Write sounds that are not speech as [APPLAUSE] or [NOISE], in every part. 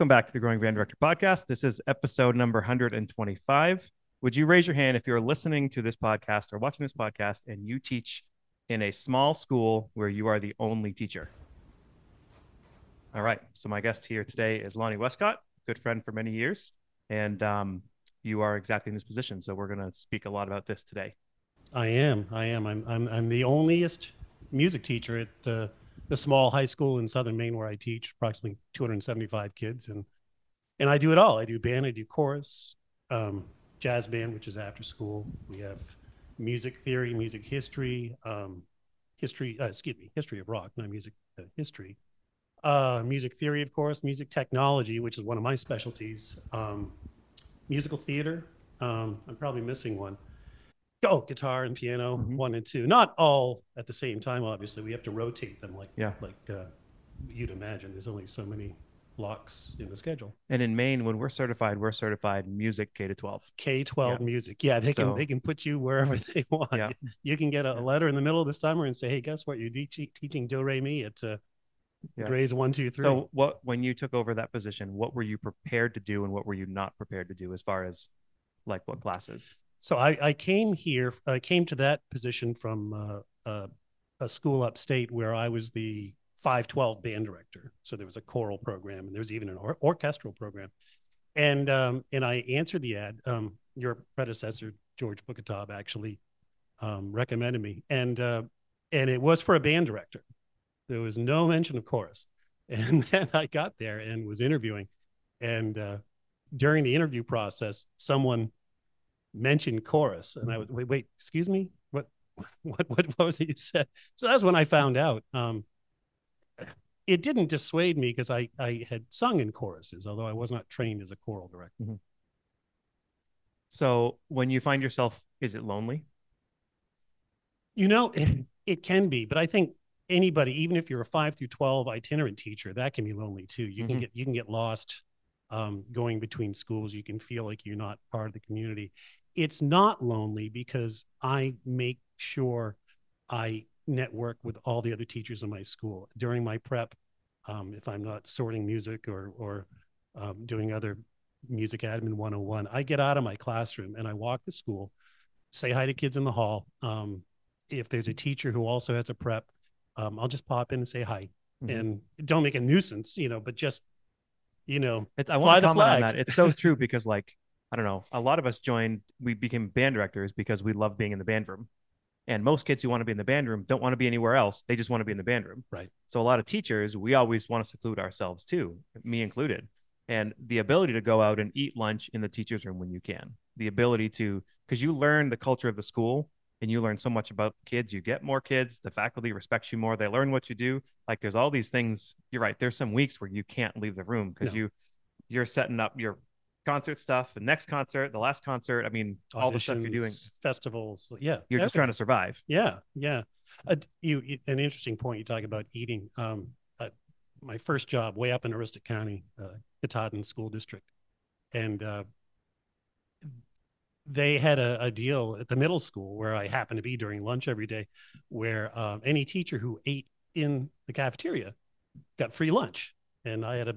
Welcome back to the Growing Band Director podcast. This is episode number 125. Would you raise your hand if you're listening to this podcast or watching this podcast and you teach in a small school where you are the only teacher? All right. So, my guest here today is Lonnie Wescott, good friend for many years. And um, you are exactly in this position. So, we're going to speak a lot about this today. I am. I am. I'm, I'm, I'm the onlyest music teacher at uh, the small high school in southern Maine where I teach approximately 275 kids. And, and I do it all. I do band, I do chorus, um, jazz band, which is after school. We have music theory, music history, um, history, uh, excuse me, history of rock, not music uh, history. Uh, music theory, of course, music technology, which is one of my specialties, um, musical theater. Um, I'm probably missing one. Oh, guitar and piano, Mhm. one and two. Not all at the same time, obviously. We have to rotate them like Yeah. like uh, you'd imagine. There's only so many blocks in the schedule. And in Maine, when we're certified, we're certified music K to 12. K twelve music. Yeah, they So- can they can put you wherever [LAUGHS] they want. Yeah. You can get a, a letter in the middle of the summer and say, "Hey, guess what? You're te- teaching do re mi at uh, Yeah. grades one, two, three. So, what when you took over that position, what were you prepared to do and what were you not prepared to do as far as like what classes? So I, I came here, I came to that position from uh, uh, a school upstate where I was the 512 band director. So there was a choral program and there was even an or- orchestral program. And um, and I answered the ad. Um, your predecessor, George Bukatob, actually um, recommended me, and uh, and it was for a band director. There was no mention of chorus. [LAUGHS] And then I got there and was interviewing, and uh, during the interview process, someone mentioned chorus, and I was wait, wait, excuse me, what, [LAUGHS] what, what, what was it you said? So that's when I found out. Um, it didn't dissuade me because I I had sung in choruses, although I was not trained as a choral director. So, when you find yourself, is it lonely? You know, it, it can be, but I think anybody, even if you're a five through twelve itinerant teacher, that can be lonely too. You can Mhm. get you can get lost um, going between schools. You can feel like you're not part of the community. It's not lonely because I make sure I network with all the other teachers in my school during my prep. Um, if I'm not sorting music or or um, doing other music admin 101, I get out of my classroom and I walk the school, say hi to kids in the hall. Um, if there's a teacher who also has a prep, um, I'll just pop in and say hi Mhm. and don't make a nuisance, you know, but just, you know, It's, I want to comment on that. It's so true [LAUGHS] because, like, I don't know, a lot of us joined, we became band directors because we love being in the band room. And most kids who want to be in the band room don't want to be anywhere else. They just want to be in the band room. Right. So, a lot of teachers, we always want to seclude ourselves too, me included. And the ability to go out and eat lunch in the teacher's room when you can, the ability to, because you learn the culture of the school and you learn so much about kids. You get more kids, the faculty respects you more, they learn what you do. Like, there's all these things. You're right. There's some weeks where you can't leave the room because No. you, you're setting up your concert stuff, the next concert, the last concert. I mean, all the stuff you're doing, festivals. Yeah. you're just trying to survive. Yeah, yeah. Uh, you, you an interesting point you talk about eating. Um, uh, my first job way up in Aroostook County, uh, Katahdin School District, and uh, they had a, a deal at the middle school where I happened to be during lunch every day, where um, any teacher who ate in the cafeteria got free lunch, and I had a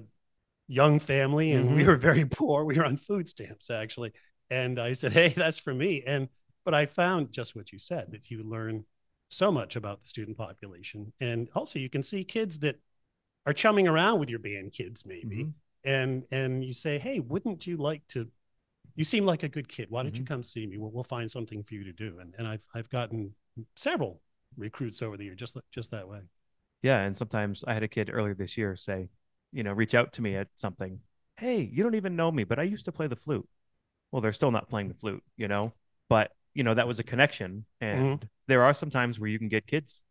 young family and we Mhm. were very [LAUGHS] poor. We were on food stamps actually, and I said, "Hey, that's for me." And but I found just what you said that you learn so much about the student population. And also you can see kids that are chumming around with your band kids maybe. Mhm. And and you say, "Hey, wouldn't you like to you seem like a good kid. Why don't Mm-hmm. you come see me? We'll, we'll find something for you to do." And and I've I've gotten several recruits over the year just just that way. Yeah. And sometimes I had a kid earlier this year say, you know, reach out to me at something. Hey, you don't even know me, but I used to play the flute. Well, they're still not playing the flute, you know, but you know, that was a connection. And there are some times where you can get kids,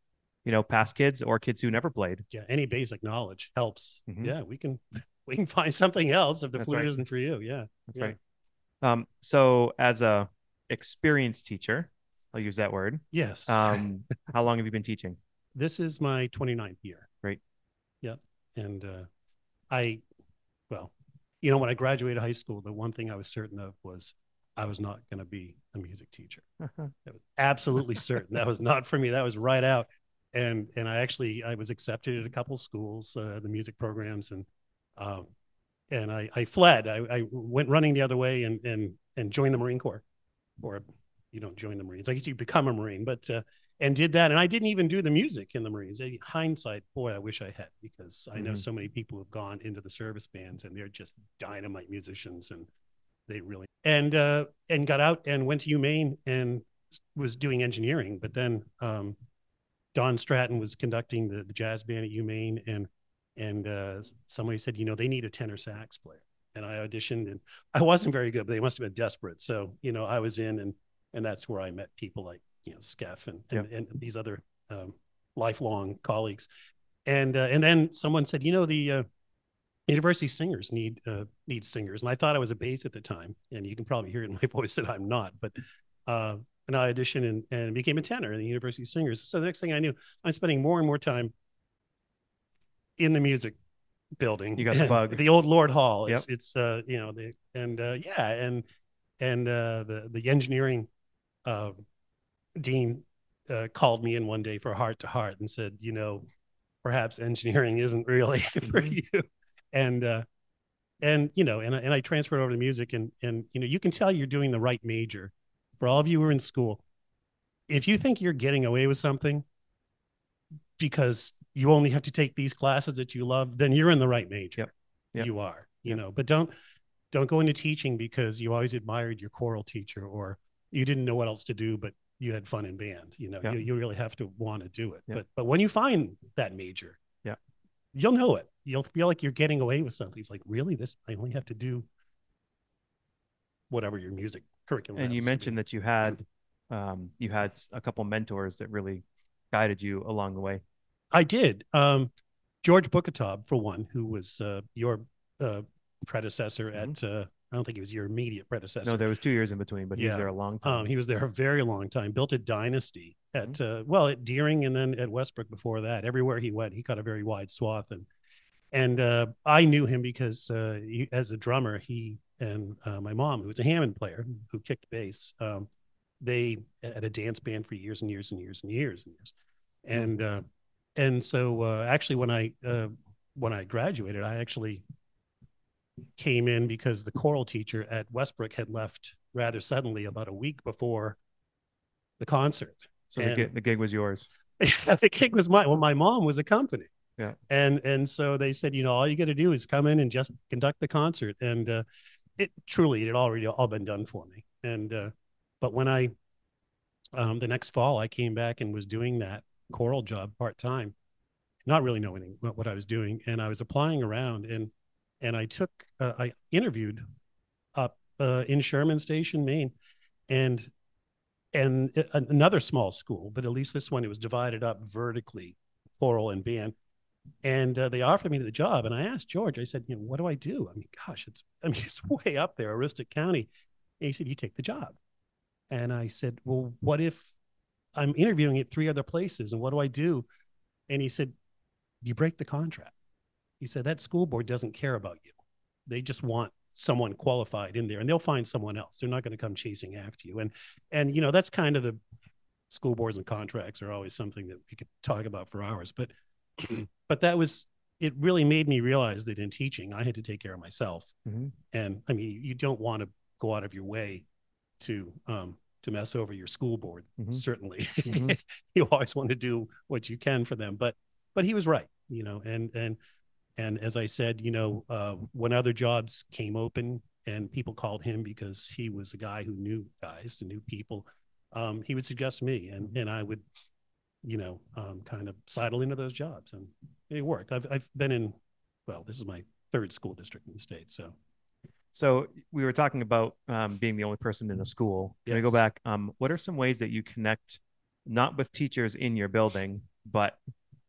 you know, past kids or kids who never played. Yeah, any basic knowledge helps. Mhm. Yeah, we can [LAUGHS] we can find something else if the That's flute right. isn't for you. Yeah. That's Yeah. right. Um, so as a experienced teacher, I'll use that word. Yes. Um, [LAUGHS] how long have you been teaching? this is my 29th year. Great. Yeah. And uh, I, well, you know, when I graduated high school, the one thing I was certain of was I was not going to be a music teacher. That was absolutely certain. That was not for me. That was right out. And and I actually I was accepted at a couple schools, uh, the music programs, and um, and I, I fled. I, I went running the other way and and and joined the Marine Corps, or you don't join the Marines. I guess you become a Marine, but uh, and did that. And I didn't even do the music in the Marines. In hindsight, boy, I wish I had because I know Mhm. so many people who've gone into the service bands and they're just dynamite musicians and they really and uh and got out and went to UMaine and was doing engineering. But then um Don Stratton was conducting the, the jazz band at UMaine and and uh somebody said, you know, they need a tenor sax player. And I auditioned and I wasn't very good, but they must have been desperate. So, you know, I was in and and that's where I met people like, you know, Skeff and and, and these other um lifelong colleagues. And uh, and then someone said, you know, the uh, university singers need uh, need singers, and I thought I was a bass at the time, and you can probably hear it in my [LAUGHS] voice that I'm not. But uh, and I auditioned and, and became a tenor in the university singers. So the next thing I knew, I'm spending more and more time in the music building. You got the bug. [LAUGHS] the old Lord Hall. It's it's uh you know the and uh, yeah and and uh, the the engineering uh, dean uh, called me in one day for heart to heart and said, you know, perhaps engineering isn't really [LAUGHS] for Mhm. you. And uh, and you know, and I- and I transferred over to music, and and you know, you can tell you're doing the right major. For all of you who are in school, if you think you're getting away with something because you only have to take these classes that you love, then you're in the right major. Yep. Yep. You are, you know, but don't don't go into teaching because you always admired your choral teacher or you didn't know what else to do, but you had fun in band. You know, Yeah. you, you really have to want to do it. Yeah. But but when you find that major, Yeah. you'll know it. You'll feel like you're getting away with something. It's like, really? This I only have to do whatever your music curriculum. and you happens to be. mentioned that you had um, you had a couple mentors that really guided you along the way. I did. Um, George Bukatob, for one, who was uh, your uh, predecessor at, uh, I don't think he was your immediate predecessor. No, there was two years in between, but he was there a long time. Um, he was there a very long time, built a dynasty at, Mm-hmm. uh, well, at Deering and then at Westbrook before that. Everywhere he went, he got a very wide swath. And, and uh, I knew him because uh, he, as a drummer, he and uh, my mom, who was a Hammond player who kicked bass, um, they had a dance band for years and years and years and years and years. And, uh, and so uh, actually when I, uh, when I graduated, I actually came in because the choral teacher at Westbrook had left rather suddenly about a week before the concert. so the, gig, the gig was yours. [LAUGHS] the gig was mine. Well, my mom was accompanying. Yeah. And and so they said, you know, all you got to do is come in and just conduct the concert. And uh, it truly it had already all been done for me. And uh, but when I um, the next fall I came back and was doing that choral job part time, not really knowing what, what I was doing, and I was applying around and and I took uh, I interviewed up uh, in Sherman Station, Maine, and and a- another small school, but at least this one it was divided up vertically, choral and band. And uh, they offered me the job, and I asked George. I said, "You know, what do I do? I mean, gosh, it's I mean, [LAUGHS] it's way up there, Aroostook County." And he said, "You take the job." And I said, "Well, what if I'm interviewing at three other places, and what do I do?" And he said, "You break the contract." He said that school board doesn't care about you; they just want someone qualified in there, and they'll find someone else. They're not going to come chasing after you. And and you know that's kind of the school boards and contracts are always something that we could talk about for hours. But [CLEARS THROAT] but that was it. Really made me realize that in teaching, I had to take care of myself. Mhm. And I mean, you don't want to go out of your way to um to mess over your school board. Mhm. Certainly, Mhm. [LAUGHS] you always want to do what you can for them. But but he was right, you know. And and and as I said, you know, uh, when other jobs came open and people called him because he was a guy who knew guys, who knew people, um, he would suggest me, and and I would, you know, um, kind of sidle into those jobs, and it worked. I've I've been in, well, this is my third school district in the state, so So we were talking about um, being the only person in a school. Can we go back? Um, what are some ways that you connect, not with teachers in your building, but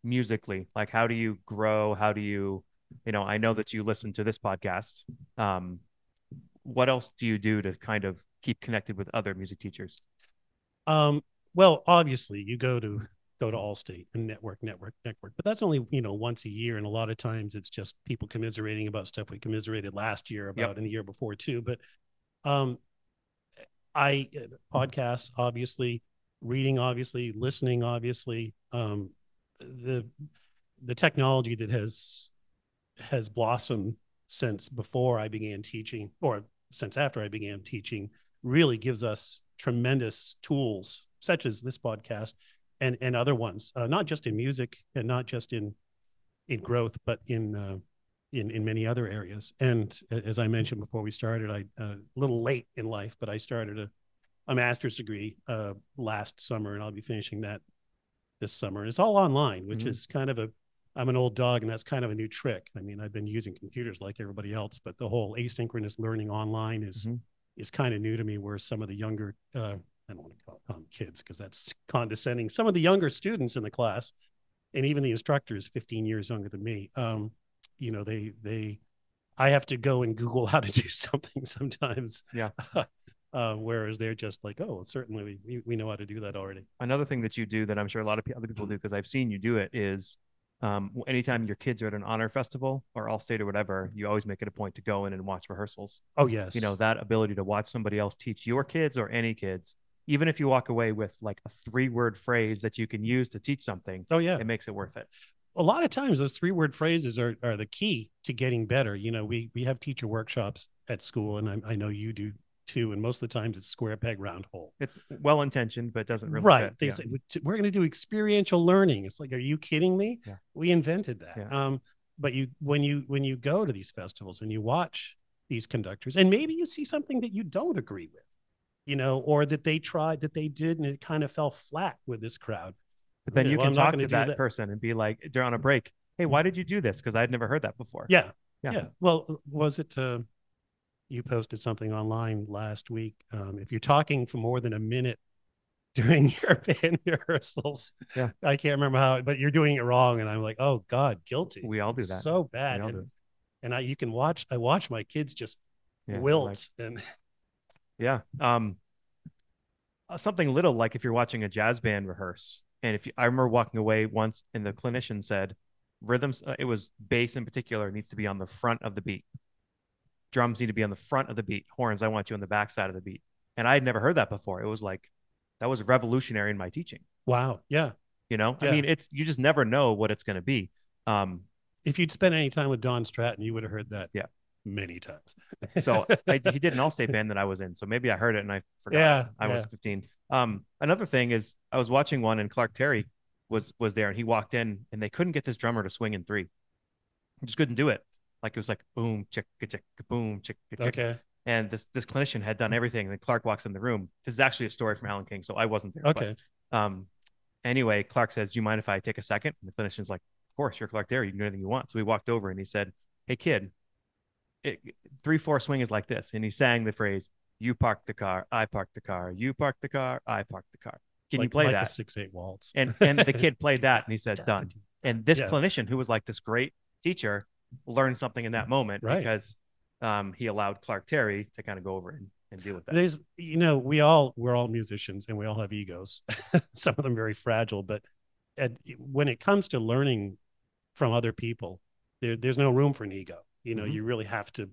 musically? Like, how do you grow? How do you, you know, I know that you listen to this podcast. Um, what else do you do to kind of keep connected with other music teachers? Um, well, obviously you go to go to Allstate and network, network, network, but that's only, you know, once a year. And a lot of times it's just people commiserating about stuff we commiserated last year about and the year before too. But um I podcasts, obviously, reading, obviously, listening, obviously, um the the technology that has has blossomed since before I began teaching, or since after I began teaching, really gives us tremendous tools, such as this podcast and and other ones, uh, not just in music and not just in in growth, but in uh, in in many other areas. And as I mentioned before we started, I uh, a little late in life, but I started a a master's degree uh, last summer, and I'll be finishing that this summer. It's all online, which Mhm. is kind of a I'm an old dog, and that's kind of a new trick. I mean, I've been using computers like everybody else, but the whole asynchronous learning online is Mhm. is kind of new to me. Where some of the younger uh, I don't want to call them kids because that's condescending. Some of the younger students in the class, and even the instructor is 15 years younger than me, um, you know, they they I have to go and Google [LAUGHS] how to do something sometimes. Yeah. [LAUGHS] uh, whereas they're just like, oh, certainly we, we know how to do that already. Another thing that you do that I'm sure a lot of other people do because I've seen you do it is um, anytime your kids are at an honor festival or all state or whatever, you always make it a point to go in and watch rehearsals. Oh yes, You know, that ability to watch somebody else teach your kids or any kids, even if you walk away with like a three word phrase that you can use to teach something, Oh yeah. it makes it worth it. a lot of times those three word phrases are, are the key to getting better. You know, we we have teacher workshops at school, and I, I know you do too. And most of the times it's square peg round hole. It's well intentioned, but doesn't really right. fit. They Yeah. say we're going to do experiential learning. It's like, are you kidding me? Yeah. We invented that. Yeah. Um, but you when you when you go to these festivals and you watch these conductors, and maybe you see something that you don't agree with, you know, or that they tried that they did and it kind of fell flat with this crowd. But then Okay, you well, can I'm talk gonna that, that. person and be like, during a break, hey, why did you do this? Because I'd never heard that before. Yeah. Yeah. Yeah. Well, was it uh, you posted something online last week? Um, if you're talking for more than a minute [LAUGHS] during your [LAUGHS] band rehearsals, Yeah. I can't remember how, but you're doing it wrong, and I'm like, oh God, guilty. We all do that. So bad. And, and I, you can watch. I watch my kids just Yeah, wilt, like- and Yeah. Um, uh, something little like if you're watching a jazz band rehearse, and if you, I remember walking away once, and the clinician said, rhythms, uh, it was bass in particular, needs to be on the front of the beat. Drums need to be on the front of the beat. Horns, I want you on the back side of the beat. And I had never heard that before. It was like that was revolutionary in my teaching. wow, yeah. You know, I mean, it's you just never know what it's going to be. Um, If you'd spent any time with Don Stratton, you would have heard that. Yeah. many times. So [LAUGHS] I, he did an all-state band that I was in. So maybe I heard it and I forgot. Yeah, I was 15. Um, another thing is I was watching one and Clark Terry was was there and he walked in and they couldn't get this drummer to swing in three. He just couldn't do it. Like it was like boom, chick, chick, boom, chick, chick. okay, And this this clinician had done everything. And then Clark walks in the room. This is actually a story from Alan King, so I wasn't there. but, okay, um, anyway, Clark says, "Do you mind if I take a second? And the clinician's like, "Of course, you're Clark Terry. You can do anything you want." So we walked over and he said, "Hey, kid, it, three four swing is like this." And he sang the phrase, "You parked the car, I parked the car. You parked the car, I parked the car." Can you play like that? Six eight waltz. And and the kid [LAUGHS] played that, and he said, "Done." And this Yeah. clinician, who was like this great teacher, learned something in that moment Right. because um, he allowed Clark Terry to kind of go over and, and deal with that. there's you know we all we're all musicians and we all have egos [LAUGHS] some of them very fragile but at, when it comes to learning from other people there, there's no room for an ego you know Mhm. you really have to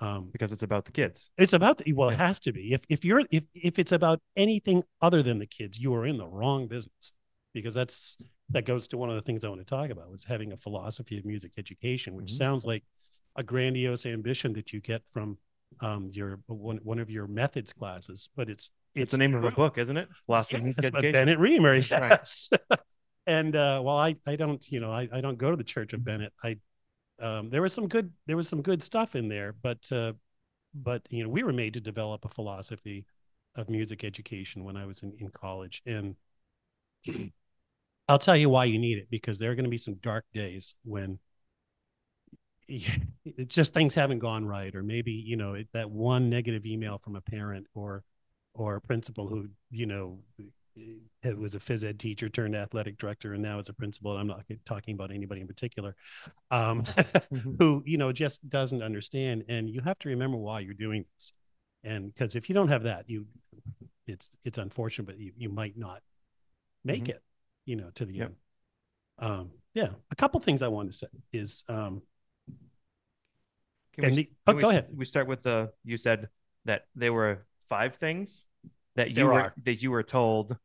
um because it's about the kids. it's about the well it has to be if if you're if if it's about anything other than the kids you are in the wrong business because that's that goes to one of the things i want to talk about was having a philosophy of music education which Mhm. sounds like a grandiose ambition that you get from um your one, one of your methods classes but it's It's, the name of a book, isn't it? Philosophy of Music Education. Bennett Reimer, Right. yes. [LAUGHS] and uh, while I, I don't, you know, I, I don't go to the Church of Bennett. I um, there was some good there was some good stuff in there, but uh, but you know, we were made to develop a philosophy of music education when I was in, in college. And I'll tell you why you need it because there are going to be some dark days when [LAUGHS] it just things haven't gone right, or maybe you know it, that one negative email from a parent or or a principal who you know it was a phys ed teacher turned athletic director and now is a principal. And I'm not talking about anybody in particular, um, [LAUGHS] who you know just doesn't understand. And you have to remember why you're doing this, and because if you don't have that, you it's it's unfortunate, but you you might not make Mhm. it, you know, to the Yep. end. Um, yeah, a couple things I wanted to say is um, Can we, the- oh, we go s- ahead. We start with the. You said that there were five things that you There were are. that you were told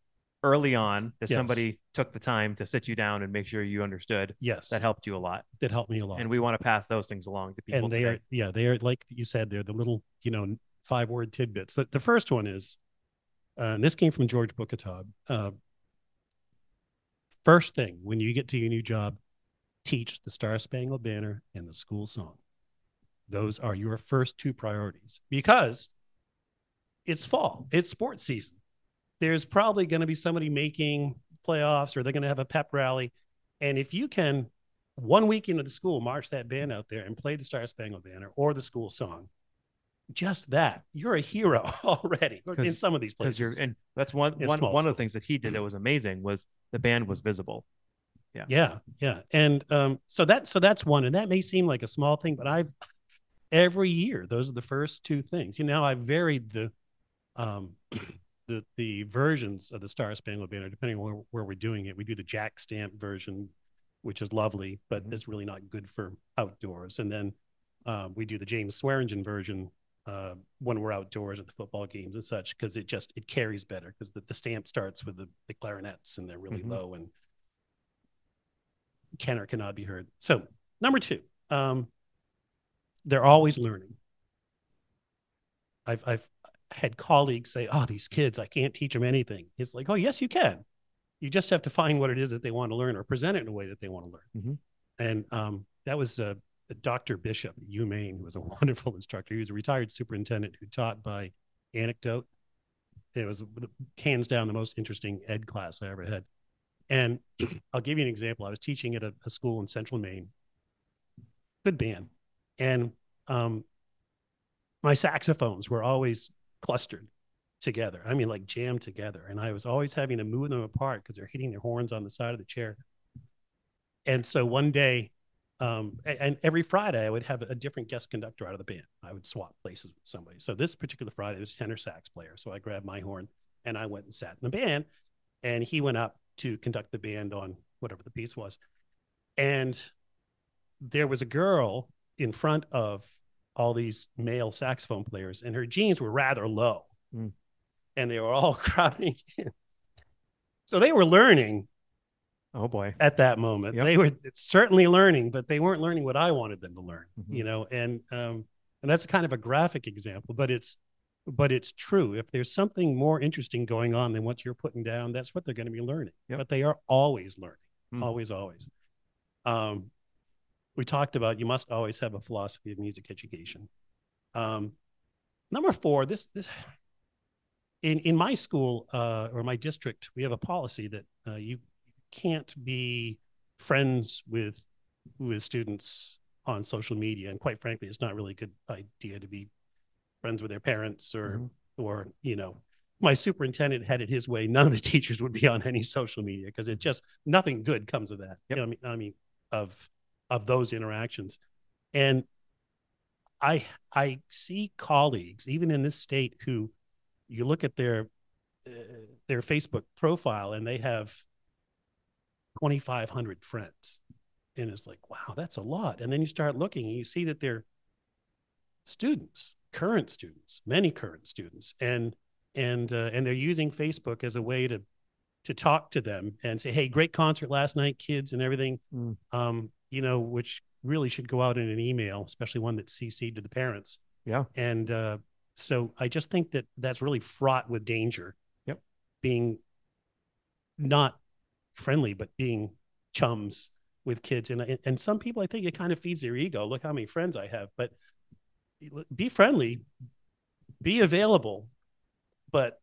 early on that Yes. somebody took the time to sit you down and make sure you understood Yes, that helped you a lot. that helped me a lot. And we want to pass those things along to people. and they today. are yeah they are like you said they're the little you know five word tidbits the, the first one is uh, and this came from george bukatab uh, first thing when you get to your new job teach the star spangled banner and the school song those are your first two priorities because it's fall it's sports season there's probably going to be somebody making playoffs or they're going to have a pep rally and if you can one week into the school, march that band out there and play the Star Spangled Banner or the school song. Just that, you're a hero [LAUGHS] already in some of these places. you're and that's one It's one small one of the things that he did that was amazing was the band was visible. yeah, yeah, yeah. and um, so that so that's one, and that may seem like a small thing, but I've every year those are the first two things. You know, I've varied the um [CLEARS THROAT] the the versions of the Star Spangled Banner depending on where, where we're doing it. We do the Jack Stamp version, which is lovely, but Mhm. it's really not good for outdoors. And then uh, we do the James Swearingen version uh, when we're outdoors at the football games and such, because it just it carries better because the, the stamp starts with the, the clarinets and they're really Mhm. low and can or cannot be heard. So number two, um, they're always learning. I've I've had colleagues say, "Oh, these kids, I can't teach them anything." It's like, "Oh, yes, you can. You just have to find what it is that they want to learn or present it in a way that they want to learn." Mhm. And um, that was uh, Dr. Bishop at UMaine, who was a [LAUGHS] wonderful instructor. He was a retired superintendent who taught by anecdote. It was hands down the most interesting ed class I ever had. And [CLEARS THROAT] I'll give you an example. I was teaching at a, a school in Central Maine. Good band, and um, my saxophones were always clustered together. I mean, like jammed together. And I was always having to move them apart because they're hitting their horns on the side of the chair. And so one day, um, a- and, every Friday, I would have a different guest conductor out of the band. I would swap places with somebody. So this particular Friday, it was tenor sax player. So I grabbed my horn and I went and sat in the band. And he went up to conduct the band on whatever the piece was. And there was a girl in front of all these male saxophone players, and her jeans were rather low, Mm. and they were all [LAUGHS] crowding in. So they were learning Oh boy. at that moment. Yep. They were certainly learning, but they weren't learning what I wanted them to learn. Mhm. You know, and um, and that's kind of a graphic example, but it's but it's true. If there's something more interesting going on than what you're putting down, that's what they're going to be learning. Yep. But they are always learning, Mm. always, always. Um, we talked about you must always have a philosophy of music education. Um, number four, this this in in my school uh, or my district, we have a policy that uh, you can't be friends with with students on social media, and quite frankly, it's not really a good idea to be friends with their parents or Mhm. or you know. My superintendent had it his way. None of the [LAUGHS] teachers would be on any social media because it just nothing good comes of that. You Yep. know, I mean, I mean, of of those interactions, and I I see colleagues even in this state who you look at their uh, their Facebook profile and they have 2500 friends and it's like wow that's a lot and then you start looking and you see that they're students current students many current students and and uh, and they're using Facebook as a way to to talk to them and say hey great concert last night kids and everything Mm. um you know which really should go out in an email especially one that's cc'd to the parents Yeah. and uh, so I just think that that's really fraught with danger. Yep. Being not friendly, but being chums with kids. And, and some people, I think it kind of feeds their ego. Look how many friends I have. But be friendly, be available. But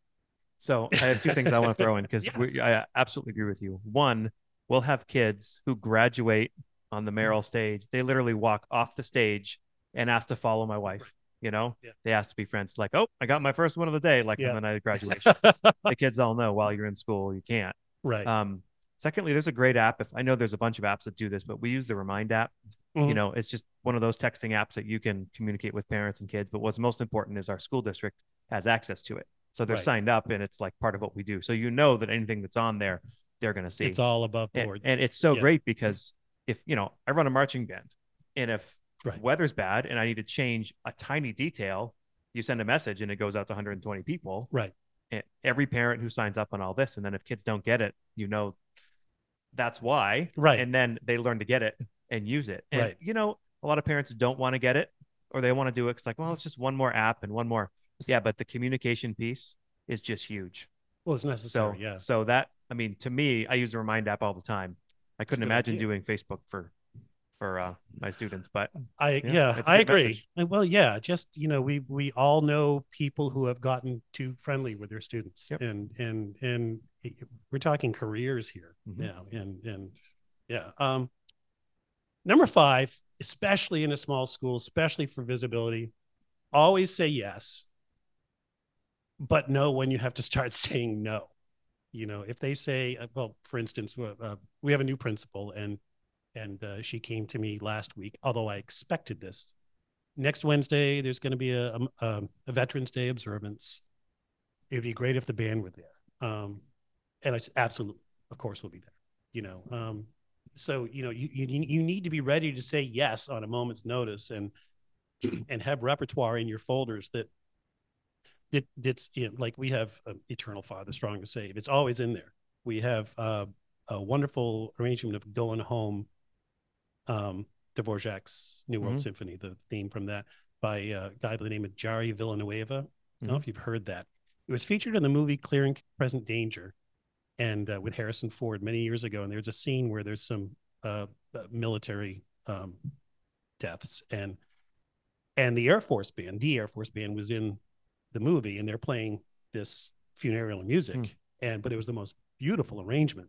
So I have two things I want to throw in because [LAUGHS] Yeah. I absolutely agree with you. One, we'll have kids who graduate on the. Merrill stage. They literally walk off the stage and ask to follow my wife. You know, Yeah. they ask to be friends. Like, oh, I got my first one of the day. Like Yeah. on the night [LAUGHS] of graduation. the kids all know while you're in school you can't. right. Um, secondly, there's a great app. If I know there's a bunch of apps that do this, but we use the Remind app. You Mhm. know, it's just one of those texting apps that you can communicate with parents and kids. But what's most important is our school district has access to it. So they're Right. signed up and it's like part of what we do. So you know that anything that's on there, they're going to see. it's all above and, board. and it's so Yeah. great because if, you know, I run a marching band and if Right. weather's bad and I need to change a tiny detail, you send a message and it goes out to 120 people right. and every parent who signs up on all this and then if kids don't get it you know that's why Right. and then they learn to get it and use it and Right. you know a lot of parents don't want to get it or they want to do it It's like well it's just one more app and one more yeah but the communication piece is just huge Well, it's necessary. so yeah. so that i mean to me i use the remind app all the time i couldn't imagine idea. doing facebook for for uh, my students but I Yeah, yeah, it's a I agree. message. Well, yeah, just you know, we we all know people who have gotten too friendly with their students, Yep. and and and we're talking careers here Mhm. now, and and yeah. Um, number five, especially in a small school, especially for visibility, always say yes, but know when you have to start [LAUGHS] saying no. You know, if they say, uh, well, for instance, uh, uh, we have a new principal, and and uh, she came to me last week, although I expected this. Next Wednesday, there's going to be a, a, a Veterans Day observance. It'd be great if the band were there. Um, and I said, absolutely, of course, we'll be there. You know, um, so you know, you, you you need to be ready to say yes on a moment's notice, and [CLEARS THROAT] and have repertoire in your folders that that that's you know, like we have uh, Eternal Father, Strong to Save. It's always in there. We have uh, a wonderful arrangement of Going Home, um, Dvorak's New World Mhm. Symphony, the theme from that by a guy by the name of Jari Villanueva. I don't know if you've heard that. It was featured in the movie Clear and Present Danger, and uh, with Harrison Ford many years ago. And there's a scene where there's some uh, uh, military um, deaths, and and the Air Force band, the Air Force band, was in the movie, and they're playing this funereal music, Hmm. and but it was the most beautiful arrangement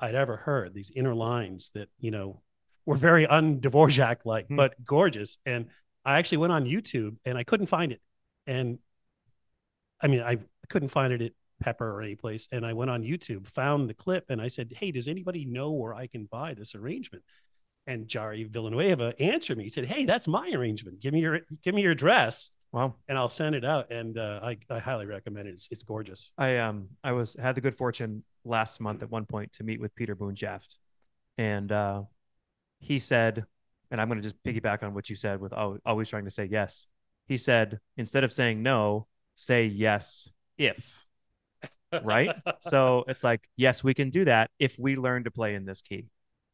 I'd ever heard. These inner lines that you know were very un Dvorak like, Hmm. but gorgeous. And I actually went on YouTube and I couldn't find it. And I mean, I couldn't find it at Pepper or any place. And I went on YouTube, found the clip, and I said, Hey, does anybody know where I can buy this arrangement? And Jari Villanueva answered me. He said, Hey, that's my arrangement. Give me your give me your address wow and I'll send it out. And uh, I, I highly recommend it. It's, it's gorgeous. I um I was had the good fortune last month at one point to meet with Peter Boonshaft, and uh, he said, and I'm going to just piggyback on what you said with always trying to say yes. He said instead of saying no, say yes if. Right? So it's like yes, we can do that if we learn to play in this key,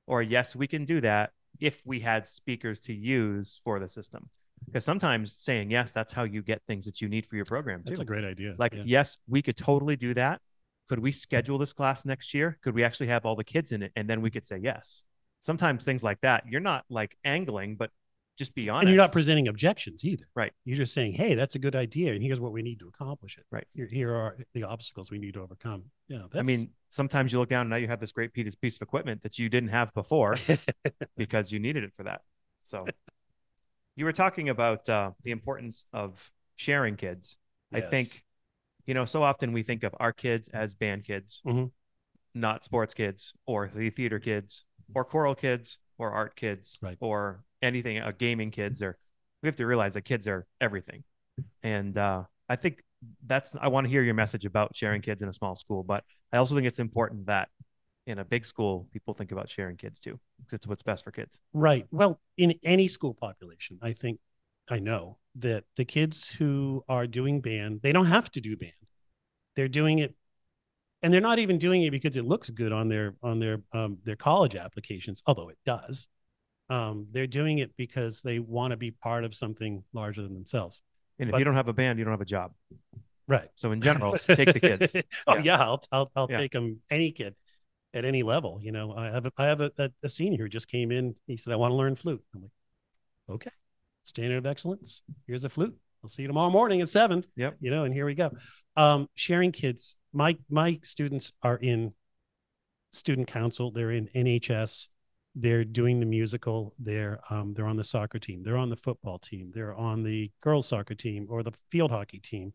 or yes, we can do that if we had speakers to use for the system. Because sometimes saying yes, that's how you get things that you need for your program too. That's a great idea. Like, Yeah. yes, we could totally do that. Could we schedule this class next year? Could we actually have all the kids in it? And then we could say yes. Sometimes things like that, you're not like angling, but just be honest. and you're not presenting objections either. Right. You're just saying, hey, that's a good idea. And here's what we need to accomplish it. Right. Here, here are the obstacles we need to overcome. Yeah. That's, I mean, sometimes you look down and now you have this great piece of equipment that you didn't have before [LAUGHS] because you needed it for that. So [LAUGHS] you were talking about uh, the importance of sharing kids. I think, you know, so often we think of our kids as band kids, Mhm. not sports kids or the theater kids or choral kids or art kids Right. or anything, uh, gaming kids. Or we have to realize that kids are everything. And uh, I think that's, I want to hear your message about sharing kids in a small school, but I also think it's important that in a big school, people think about sharing kids too, because it's what's best for kids. Right. Well, in any school population, I think I know that the kids who are doing band, they don't have to do band. They're doing it and they're not even doing it because it looks good on their on their um their college applications, although it does. Um, they're doing it because they want to be part of something larger than themselves. And if But- you don't have a band, you don't have a job. Right. So in general, [LAUGHS] take the kids. [LAUGHS] oh Yeah. yeah, I'll I'll, I'll Yeah. take them any kid at any level. You know, I have a, I have a, a, a senior who just came in. He said, "I want to learn flute." I'm like, "Okay, standard of excellence. Here's a flute. I'll see you tomorrow morning at seven. Yep. You know, and here we go. Um, sharing kids. My my students are in student council. They're in NHS. They're doing the musical. They're um, they're on the soccer team. They're on the football team. They're on the girls soccer team or the field hockey team.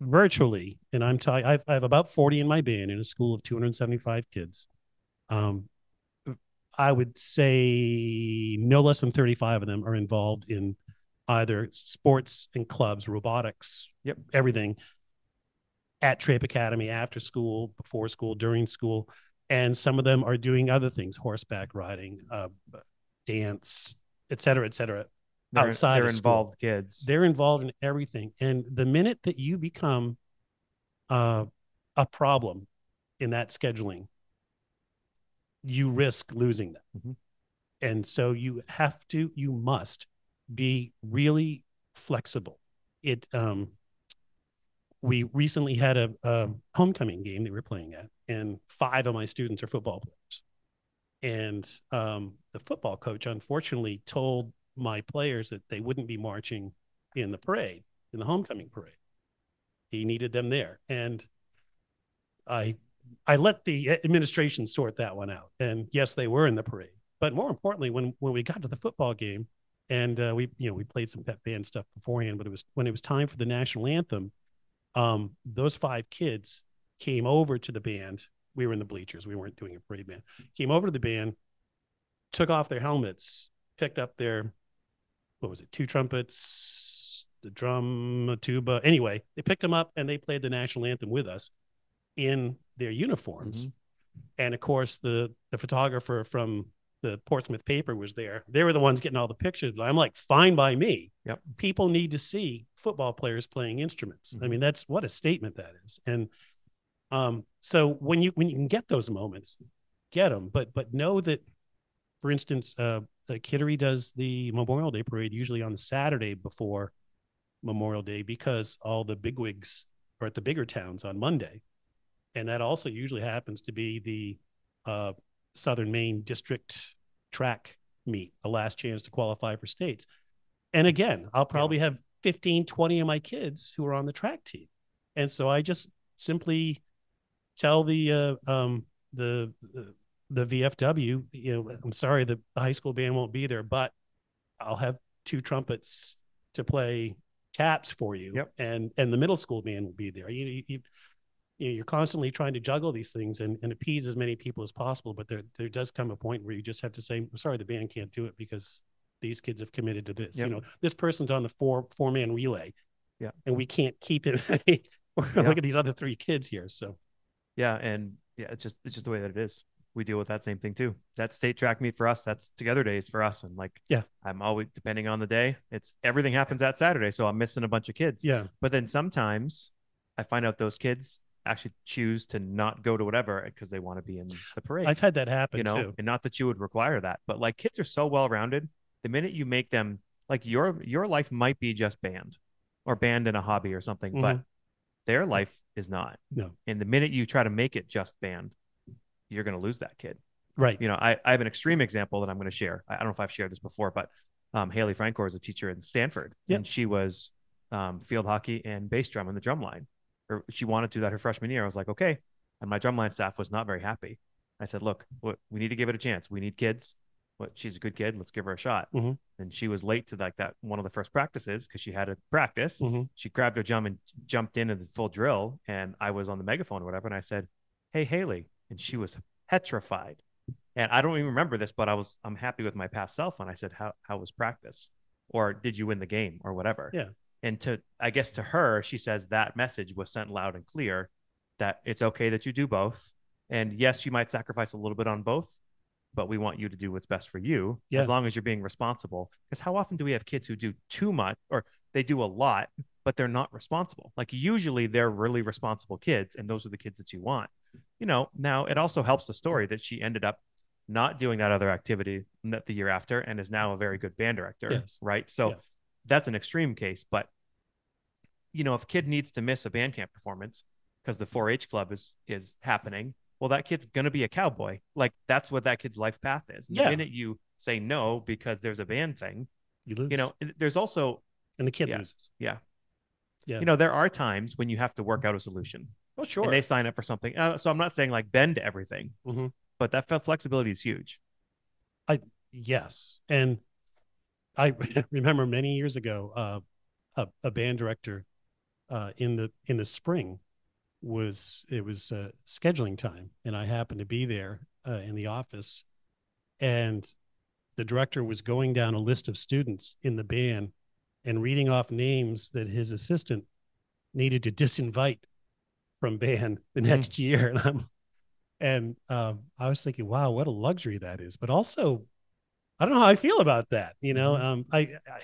Virtually, and I'm talking. I've, I have about 40 in my band in a school of 275 kids. Um, I would say no less than 35 of them are involved in either sports and clubs, robotics, Yep. everything at Traip Academy after school, before school, during school. And some of them are doing other things, horseback riding, uh, dance, et cetera, et cetera. They're, Outside they're of school. involved kids. They're involved in everything. And the minute that you become uh, a problem in that scheduling, you risk losing them. Mhm. And so you have to, you must be really flexible. It, um, we recently had a, a homecoming game that we were playing at, and five of my students are football players. And um, the football coach, unfortunately, told my players that they wouldn't be marching in the parade, in the homecoming parade. He needed them there, and I, I let the administration sort that one out. And yes, they were in the parade, but more importantly, when when we got to the football game, and uh, we you know we played some pep band stuff beforehand, but it was when it was time for the national anthem. Um, those five kids came over to the band. We were in the bleachers. We weren't doing a parade band. Came over to the band, took off their helmets, picked up their what was it, two trumpets, the drum, a tuba. Anyway, they picked them up and they played the national anthem with us in their uniforms. Mhm. And of course, the the photographer from the Portsmouth paper was there. They were the ones getting all the pictures. But I'm like, fine by me. Yep. People need to see football players playing instruments. I Mhm. mean, that's what a statement that is. And um, so when you when you can get those moments, get them. But but know that, for instance, uh, uh, Kittery does the Memorial Day parade usually on the Saturday before Memorial Day because all the bigwigs are at the bigger towns on Monday, and that also usually happens to be the uh, Southern Maine District track meet, the last chance to qualify for states. And again, I'll probably have 15, 20 of my kids who are on the track team. And so I just simply tell the uh, um, the the the VFW, you know, I'm sorry, the high school band won't be there, but I'll have two trumpets to play taps for you, Yep. and and the middle school band will be there. You, you, you you know, you're constantly trying to juggle these things and, and appease as many people as possible, but there there does come a point where you just have to say, I'm sorry, the band can't do it because these kids have committed to this. Yep. You know, this person's on the four four man relay, Yeah. and we can't keep it. [LAUGHS] Look at these other three kids here. So Yeah, and yeah, it's just it's just the way that it is. We deal with that same thing too. That state track meet for us, that's together days for us. And like, Yeah. I'm always depending on the day. It's everything happens that Saturday, so I'm missing a bunch of kids. yeah, But then sometimes I find out those kids actually choose to not go to whatever because they want to be in the parade. I've had that happen you know, too. and not that you would require that, but like kids are so well rounded. The minute you make them like your your life might be just band or band in a hobby or something, but Mhm. their life is not. No. And the minute you try to make it just band, you're going to lose that kid. Right. You know, I, I have an extreme example that I'm going to share. I I don't know if I've shared this before, but um, Haley Francor is a teacher in Stanford, Yep. and she was um, field hockey and bass drum in the drum line. Or she wanted to do that her freshman year. I was like, okay. And my drumline staff was not very happy. I said, look, we need to give it a chance. We need kids. What she's a good kid. Let's give her a shot. Mhm. And she was late to like that one of the first practices because she had a practice. Mhm. She grabbed her drum and jumped into the full drill. And I was on the megaphone or whatever. And I said, Hey, Haley. And she was petrified. And I don't even remember this, but I was I'm happy with my past self. And I said, How how was practice? Or did you win the game or whatever? Yeah. And to I guess to her, she says that message was sent loud and clear that it's okay that you do both. And yes, you might sacrifice a little bit on both, but we want you to do what's best for you Yeah. as long as you're being responsible. Because how often do we have kids who do too much or they do a lot, but they're not responsible? Like usually they're really responsible kids, and those are the kids that you want. You know, now it also helps the story that she ended up not doing that other activity the year after and is now a very good band director. Yes. Right. So Yeah. that's an extreme case. But you know, if a kid needs to miss a band camp performance because the 4-H club is is happening, well, that kid's gonna be a cowboy. Like that's what that kid's life path is. And Yeah. The minute you say no because there's a band thing, You lose. you know, there's also and the kid Yeah. loses. yeah. Yeah. You know, there are times when you have to work out a solution Oh, sure. and they sign up for something. Uh, so I'm not saying like bend to everything, Mhm. but that flexibility is huge. I Yes, and I [LAUGHS] remember many years ago, uh, a, a band director uh, in the in the spring was it was uh, scheduling time, and I happened to be there uh, in the office, and the director was going down a list of students in the band and reading off names that his assistant needed to disinvite from band [LAUGHS] the next year, and I'm and um, I was thinking, wow, what a luxury that is, but also I don't know how I feel about that. You know, Mhm. um, I, I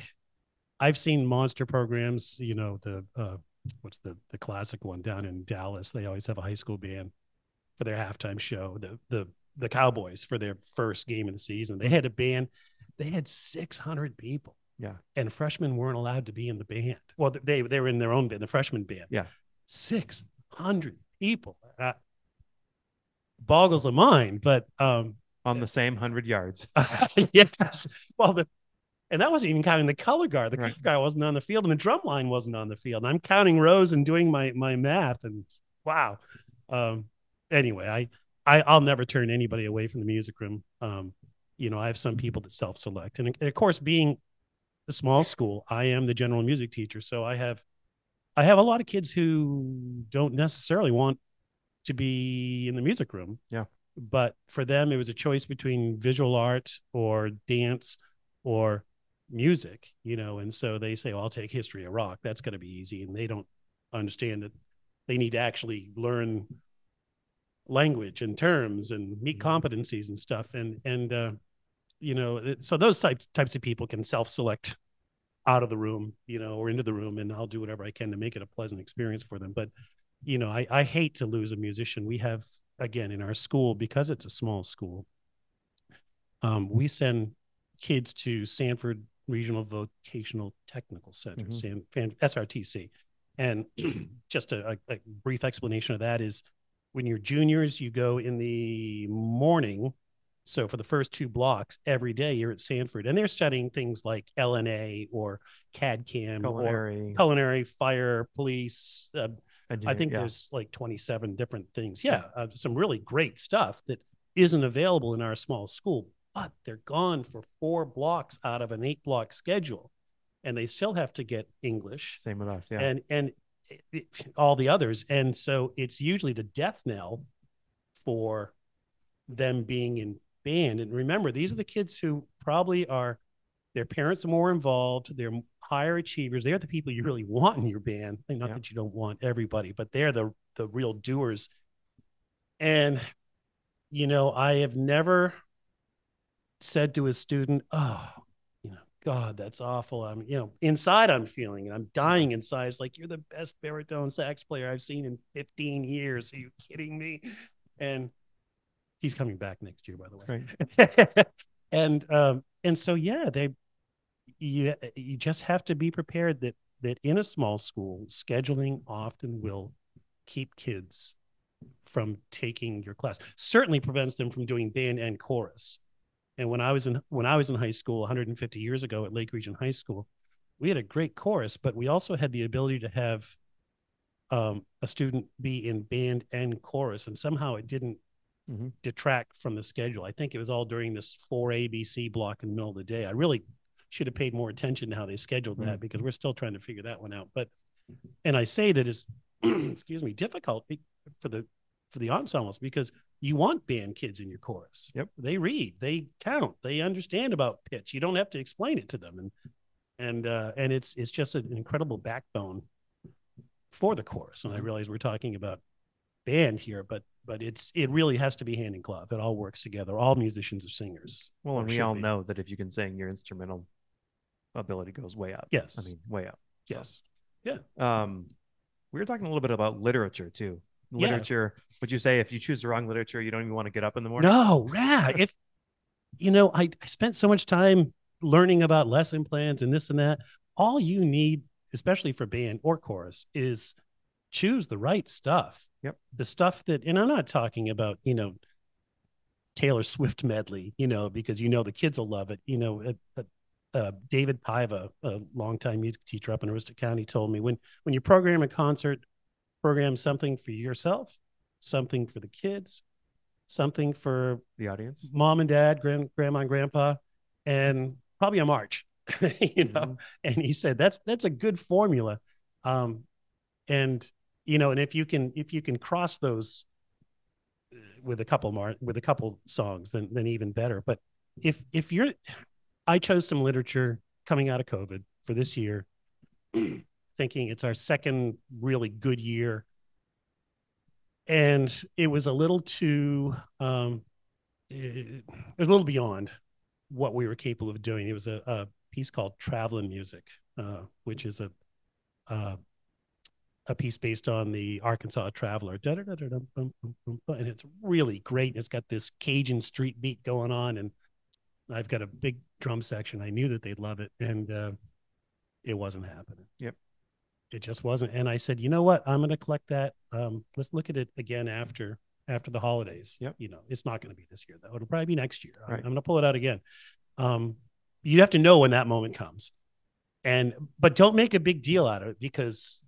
I've seen monster programs. You know, the uh, what's the the classic one down in Dallas? They always have a high school band for their halftime show. The the the Cowboys for their first game of the season. They had a band. They had 600 people. Yeah. And freshmen weren't allowed to be in the band. Well, they they were in their own band, the freshman band. Yeah. 600 people. Uh, boggles the mind, but um on the same 100 yards. [LAUGHS] yes. Well, the and that wasn't even counting the color guard. The Right. color guard wasn't on the field, and the drum line wasn't on the field. And I'm counting rows and doing my my math, and wow. Um, anyway, I, I I'll never turn anybody away from the music room. Um, you know, I have some people that self-select, and, and of course, being a small school, I am the general music teacher, so I have I have a lot of kids who don't necessarily want to be in the music room. Yeah. But for them, it was a choice between visual art or dance or music, you know, and so they say, well, I'll take history of rock. That's going to be easy. And they don't understand that they need to actually learn language and terms and meet Mhm. competencies and stuff. And, and, uh, you know, so those types, types of people can self-select out of the room, you know, or into the room, and I'll do whatever I can to make it a pleasant experience for them. But, you know, I, I hate to lose a musician. We have, again, in our school, because it's a small school, um, we send kids to Sanford Regional Vocational Technical Center, Mhm. San, SRTC. And [CLEARS THROAT] just a, a, brief explanation of that is when you're juniors, you go in the morning. So for the first two blocks, every day you're at Sanford, and they're studying things like LNA or CAD CAM or Culinary. culinary, fire, police. Uh, I think yeah. there's like 27 different things. Yeah, uh, some really great stuff that isn't available in our small school, but they're gone for four blocks out of an eight block schedule, and they still have to get English Same with us. Yeah. and and it- it- all the others. And so it's usually the death knell for them being in band. And remember, these are the kids who probably are their parents are more involved, they're higher achievers. They're the people you really want in your band. Not Yeah. that you don't want everybody, but they're the the real doers. And you know, I have never said to a student, "Oh, you know, God, that's awful." I'm, you know, inside I'm feeling, it. I'm dying inside. It's like you're the best baritone sax player I've seen in 15 years. Are you kidding me? And he's coming back next year, by the way [LAUGHS] and um and so yeah they you you just have to be prepared that that in a small school scheduling often will keep kids from taking your class certainly prevents them from doing band and chorus and when i was in when i was in high school 150 years ago at lake region high school we had a great chorus but we also had the ability to have um, a student be in band and chorus and somehow it didn't Mhm. detract from the schedule. I think it was all during this four ABC block in the middle of the day. I really should have paid more attention to how they scheduled that Mm. because we're still trying to figure that one out. But and I say that it's [CLEARS THROAT] excuse me difficult for the for the ensembles because you want band kids in your chorus. Yep. They read, they count, they understand about pitch. You don't have to explain it to them, and and uh, and it's it's just an incredible backbone for the chorus. And I Mhm. realize we're talking about band here, but but it's it really has to be hand in glove. It all works together. All musicians are singers. Well, and we all be. know that if you can sing, your instrumental ability goes way up. Yes. I mean, way up. So, yes. Yeah. Um, we were talking a little bit about literature too. Yeah. Literature. Would you say if you choose the wrong literature, you don't even want to get up in the morning? No, yeah. If you know, I, I spent so much time learning about lesson plans and this and that. All you need, especially for band or chorus, is choose the right stuff. Yep. The stuff that, and I'm not talking about, you know, Taylor Swift medley, you know, because you know the kids will love it. You know, uh, uh, uh, David Paiva, a longtime music teacher up in Aroostook County, told me when when you program a concert, program something for yourself, something for the kids, something for The audience. mom and dad, grand, grandma and grandpa, and probably a march, [LAUGHS] you know. Mhm. And he said that's that's a good formula, um, and you know, and if you can if you can cross those uh, with a couple mar- with a couple songs, then then even better. But if if you're, I chose some literature coming out of COVID for this year, [CLEARS THROAT] thinking it's our second really good year. And it was a little too um, it, was a little beyond what we were capable of doing. It was a, a piece called Traveling Music, uh, which is a, uh, a piece based on the Arkansas Traveler, and it's really great. It's got this Cajun street beat going on, and I've got a big drum section. I knew that they'd love it, and uh, it wasn't happening. Yep, it just wasn't. And I said, you know what? I'm going to collect that. Um, let's look at it again after after the holidays. Yep. You know, it's not going to be this year though. It'll probably be next year. Right. I'm going to pull it out again. Um, you have to know when that moment comes, and but don't make a big deal out of it because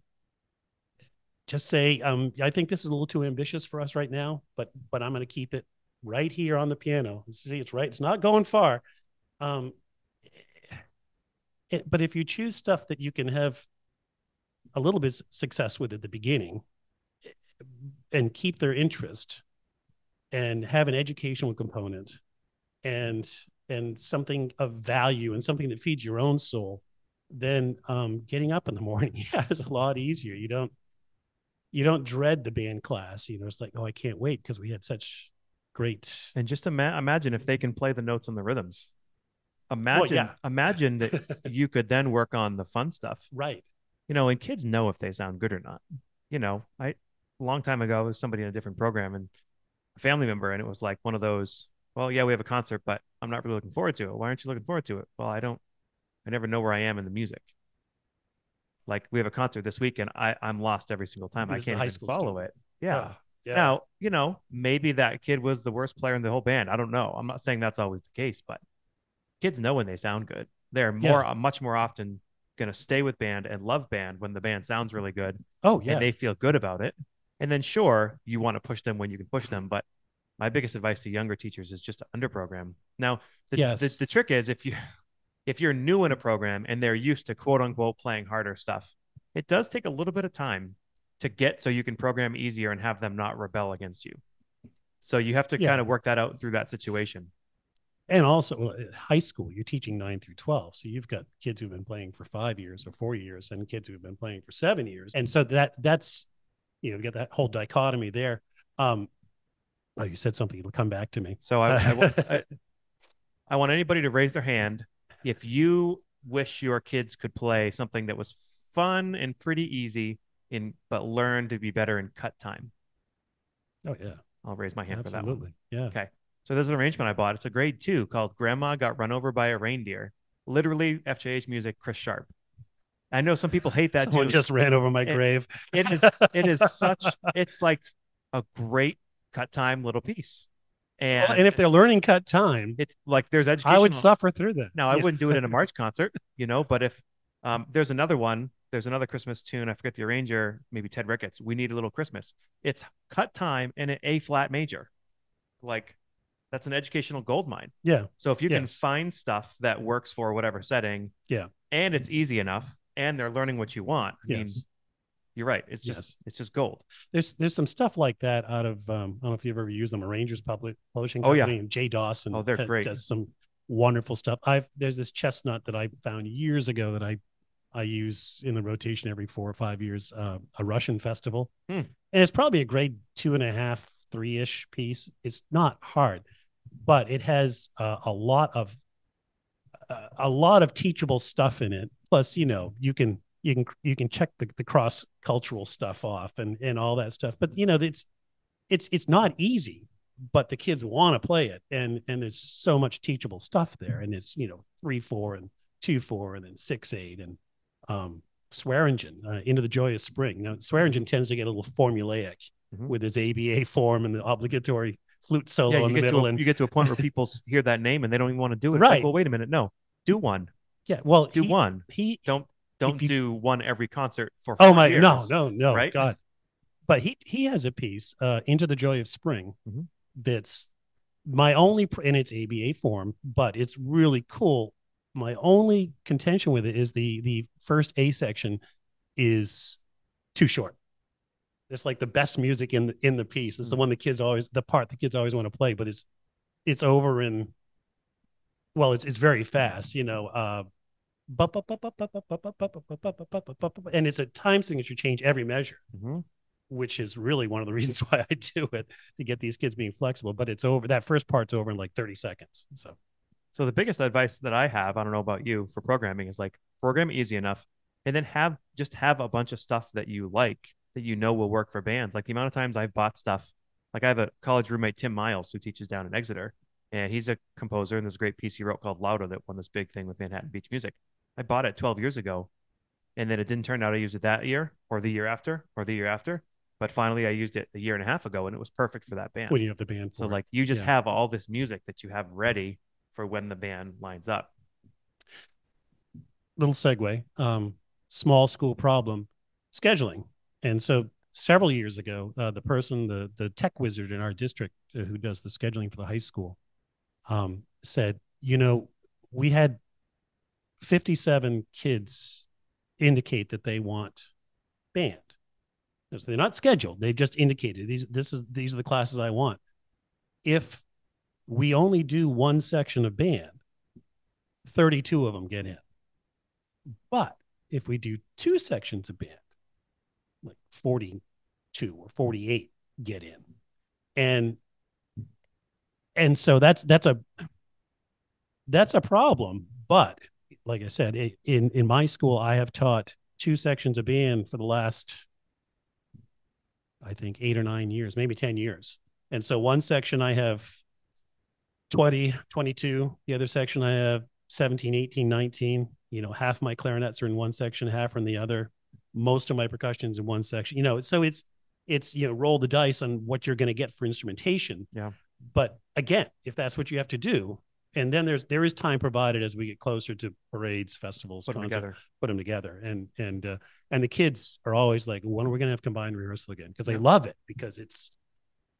just say, um, I think this is a little too ambitious for us right now, but but I'm going to keep it right here on the piano. See, it's right. It's not going far. Um, it, but if you choose stuff that you can have a little bit success with at the beginning and keep their interest and have an educational component and and something of value and something that feeds your own soul then um, getting up in the [LAUGHS] morning yeah is a lot easier. You don't you don't dread the band class you know it's like oh i can't wait because we had such great and just ima- imagine if they can play the notes on the rhythms. Imagine well, yeah. imagine that [LAUGHS] you could then work on the fun stuff. Right you know and kids know if they sound good or not you know i a long time ago was somebody in a different program and a family member and it was like one of those well yeah we have a concert but i'm not really looking forward to it why aren't you looking forward to it well i don't i never know where i am in the music like we have a concert this week and I, I'm lost every single time. I can't even follow story. it. Yeah. Uh, yeah. Now, you know, maybe that kid was the worst player in the whole band. I don't know. I'm not saying that's always the case, but kids know when they sound good. They're more, yeah. uh, much more often going to stay with band and love band when the band sounds really good. Oh, yeah. And they feel good about it. And then, sure, you want to push them when you can push them. But my biggest advice to younger teachers is just to underprogram. Now, the, yes. the, the trick is if you, [LAUGHS] if you're new in a program and they're used to quote unquote playing harder stuff, it does take a little bit of time to get so you can program easier and have them not rebel against you. So you have to yeah. kind of work that out through that situation. And also, high school, you're teaching nine through 12. So you've got kids who've been playing for five years or four years and kids who've been playing for seven years. And so that that's, you know, you get that whole dichotomy there. Um, oh, you said something. It'll come back to me. So I, I, I, [LAUGHS] I want anybody to raise their hand if you wish your kids could play something that was fun and pretty easy in but learn to be better in cut time. Oh yeah. I'll raise my hand Absolutely. for that one. Yeah. Okay. So there's an arrangement I bought. It's a grade two called Grandma Got Run Over by a Reindeer. Literally FJH music, Chris Sharp. I know some people hate that Someone too. just ran over my it, grave. it is it is [LAUGHS] such it's like a great cut time little piece. And, well, and if they're learning cut time, it's like there's education. I would suffer through that. Now, I wouldn't do it in a March [LAUGHS] concert, you know, but if um, there's another one, there's another Christmas tune. I forget the arranger, maybe Ted Ricketts. We need a little Christmas. It's cut time in an A flat major. Like that's an educational gold mine. Yeah. So if you yes. can find stuff that works for whatever setting, yeah, and it's easy enough, and they're learning what you want. I yes. mean, you're right. It's just yes. it's just gold. There's there's some stuff like that out of um, I don't know if you've ever used them. Arrangers Public Publishing Company oh, yeah. and Jay Dawson. Oh, they're great. Does some wonderful stuff. I've there's this chestnut that I found years ago that I I use in the rotation every four or five years. Uh, a Russian festival, hmm. and it's probably a grade two and a half, three ish piece. It's not hard, but it has uh, a lot of uh, a lot of teachable stuff in it. Plus, you know, you can you can you can check the, the cross cultural stuff off and and all that stuff but you know it's it's it's not easy but the kids want to play it and and there's so much teachable stuff there and it's you know three four and two four and then six eight and um swearingen uh, into the joyous spring now swearingen tends to get a little formulaic mm-hmm. with his aba form and the obligatory flute solo yeah, in the middle a, and you get to a point where [LAUGHS] people hear that name and they don't even want to do it. Right like, well wait a minute. No do one. Yeah well do he, one. he don't don't you, do one every concert for oh my years, no no no right? God. But he he has a piece uh into the joy of spring mm-hmm. that's my only in its aba form but it's really cool. My only contention with it is the the first a section is too short it's like the best music in the in the piece it's mm-hmm. the one the kids always the part the kids always want to play but it's it's over in well it's it's very fast you know uh and it's a time signature change every measure, mm-hmm. which is really one of the reasons why I do it to get these kids being flexible. But it's over. That first part's over in like 30 seconds. So, so the biggest advice that I have, I don't know about you for programming, is like program easy enough, and then have just have a bunch of stuff that you like that you know will work for bands. Like the amount of times I've bought stuff. Like I have a college roommate, Tim Miles, who teaches down in Exeter, and he's a composer. And there's a great piece he wrote called Louder that won this big thing with Manhattan Beach Music. I bought it 12 years ago, and then it didn't turn out I used it that year or the year after or the year after. But finally, I used it a year and a half ago, and it was perfect for that band. When you have the band, so it. like you just Yeah. have all this music that you have ready for when the band lines up. little segue. Um, small school problem, scheduling. And so several years ago, uh, the person, the the tech wizard in our district uh, who does the scheduling for the high school, um, said, you know, we had 57 kids indicate that they want band. So they're not scheduled. They've just indicated these. This is these are the classes I want. If we only do one section of band, 32 of them get in. But if we do two sections of band, like 42 or 48 get in. And and so that's that's a that's a problem. But like I said, in in my school, I have taught two sections of band for the last I think eight or nine years, maybe 10 years. And so one section I have 20, 22. The other section I have 17, 18, 19. You know, half my clarinets are in one section, half are in the other. Most of my percussion's in one section. You know, so it's it's you know roll the dice on what you're going to get for instrumentation. Yeah. But again, if that's what you have to do, and then there's there is time provided as we get closer to parades, festivals, Put them together. put them together, and and uh, and the kids are always like, when are we going to have combined rehearsal again? Because they Yeah. love it because it's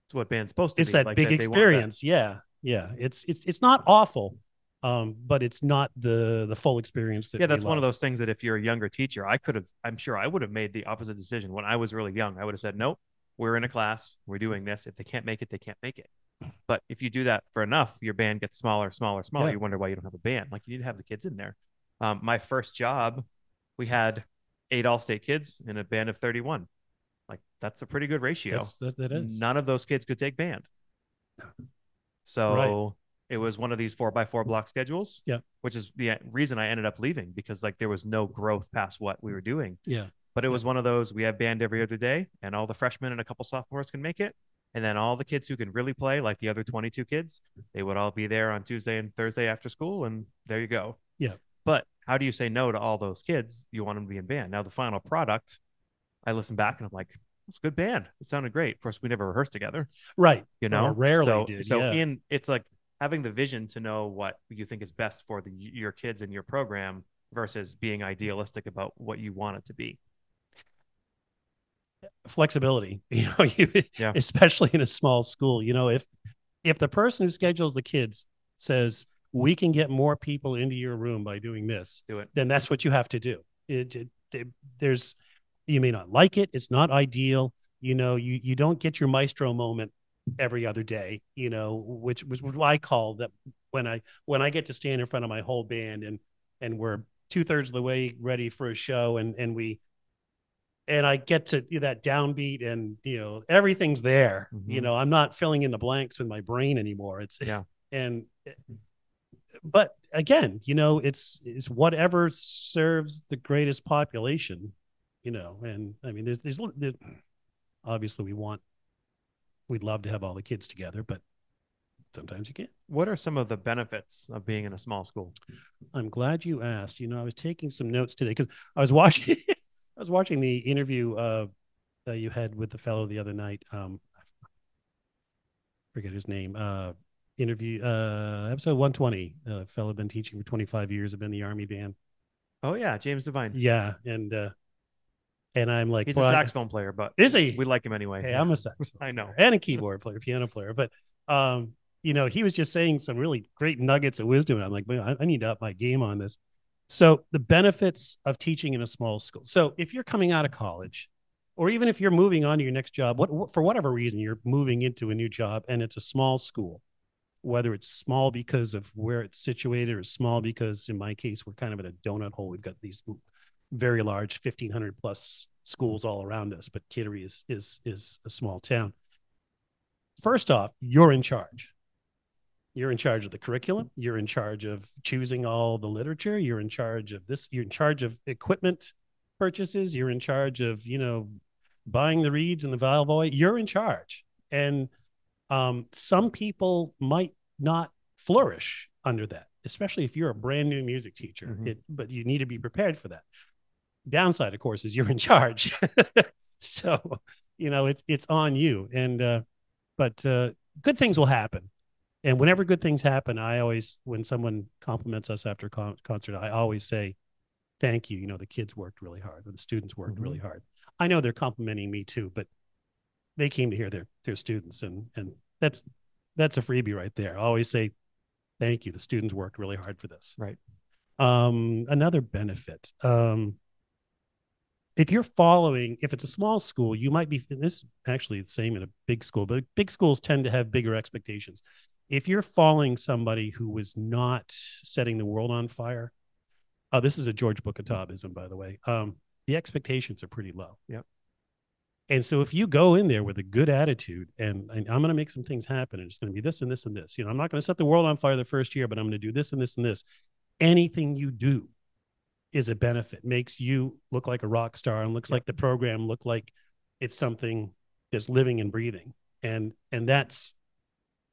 It's what band's supposed to it's be. that like big that. experience. Yeah, yeah. It's it's it's not awful, um, but it's not the the full experience that yeah that's one of those things that if you're a younger teacher i could have i'm sure i would have made the opposite decision. When i was really young i would have said nope we're in a class we're doing this. If they can't make it they can't make it. But if you do that for enough your band gets smaller smaller smaller. Yeah. you wonder why you don't have a band. Like you need to have the kids in there. Um, my first job we had eight all-state kids in a band of 31 like that's a pretty good ratio. That's, that, that is. None of those kids could take band. So it was one of these four by four block schedules Yeah. which is the reason i ended up leaving because like there was no growth past what we were doing. Yeah. but it was one of those we have band every other day and all the freshmen and a couple sophomores can make it. And then all the kids who can really play like the other 22 kids they would all be there on tuesday and thursday after school and there you go. Yeah. but how do you say no to all those kids? You want them to be in band. Now the final product i listen back and i'm like it's a good band. It sounded great. Of course we never rehearsed together. Right. you Or know? rarely so, did, so yeah. in it's like having the vision to know what you think is best for the your kids and your program versus being idealistic about what you want it to be Flexibility. [LAUGHS] You know, you, Yeah. especially in a small school. You know, if if the person who schedules the kids says we can get more people into your room by doing this, do it then that's what you have to do. It, it- there- there's you may not like it. It's not ideal. You know, you you don't get your maestro moment every other day. You know, which was what I call that when I when I get to stand in front of my whole band and and we're two thirds of the way ready for a show and and we and I get to you know, that downbeat and you know everything's there. You Mhm. know, I'm not filling in the blanks with my brain anymore. It's Yeah. and but again, you know, it's it's whatever serves the greatest population, you know. And I mean, there's there's, there's obviously we want we'd love to have all the kids together, but sometimes you can't. what are some of the benefits of being in a small school I'm glad you asked. You know, I was taking some notes today because I was watching [LAUGHS] I was watching the interview uh that you had with the fellow the other night. Um I forget his name. Uh interview uh episode 120. Uh fellow been teaching for 25 years, I've been in the army band. oh yeah james devine Yeah, and uh and I'm like, he's well, a I- saxophone player but Is he? we like him anyway Hey, I'm a sax [LAUGHS] i know and a keyboard player, piano player. But um, you know, he was just saying some really great nuggets of wisdom. And I'm like, man, I, I need to up my game on this. So the benefits of teaching in a small school. So if you're coming out of college, or even if you're moving on to your next job, what, what for whatever reason you're moving into a new job and it's a small school, whether it's small because of where it's situated or small because in my case we're kind of in a donut hole. We've got these very large 1500 plus schools all around us, but Kittery is is is a small town. First off, you're in charge. You're in charge of the curriculum. You're in charge of choosing all the literature. You're in charge of this. You're in charge of equipment. purchases. You're in charge of, you know, buying the reeds and the valve oil. You're in charge. And um, some people might not flourish under that, especially if you're a brand new music teacher. Mhm. It, but you need to be prepared for that. Downside, of course, is you're in charge. [LAUGHS] so, you know, it's it's on you. And uh, but uh, good things will happen. And whenever good things happen, I always, when someone compliments us after con- concert, I always say, "Thank you." You know, the kids worked really hard, or the students worked Mhm. really hard. I know they're complimenting me too, but they came to hear their their students, and and that's that's a freebie right there. I always say, "Thank you." The students worked really hard for this. Right. Um, another benefit. Um, if you're following, if it's a small school, you might be. This actually the same in a big school, but big schools tend to have bigger expectations. If you're following somebody who was not setting the world on fire, oh, this is a George Bukatabism, by the way. Um, the expectations are pretty low. Yep. And so if you go in there with a good attitude and, and I'm going to make some things happen and it's going to be this and this and this, you know, I'm not going to set the world on fire the first year, but I'm going to do this and this and this. Anything you do is a benefit, makes you look like a rock star and looks Yep. like the program look like it's something that's living and breathing. And and that's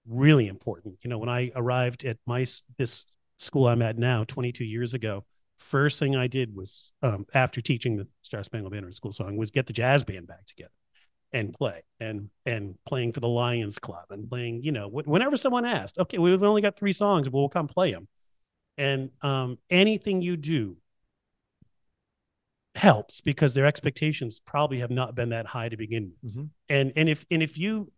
really important. You know, when I arrived at my this school I'm at now 22 years ago, first thing I did was um, after teaching the Star Spangled Banner school song was get the jazz band back together and play and and playing for the Lions Club and playing, you know, wh- whenever someone asked, okay, we've only got three songs, but we'll come play them. And um, anything you do helps because their expectations probably have not been that high to begin with. Mhm. And and if and if you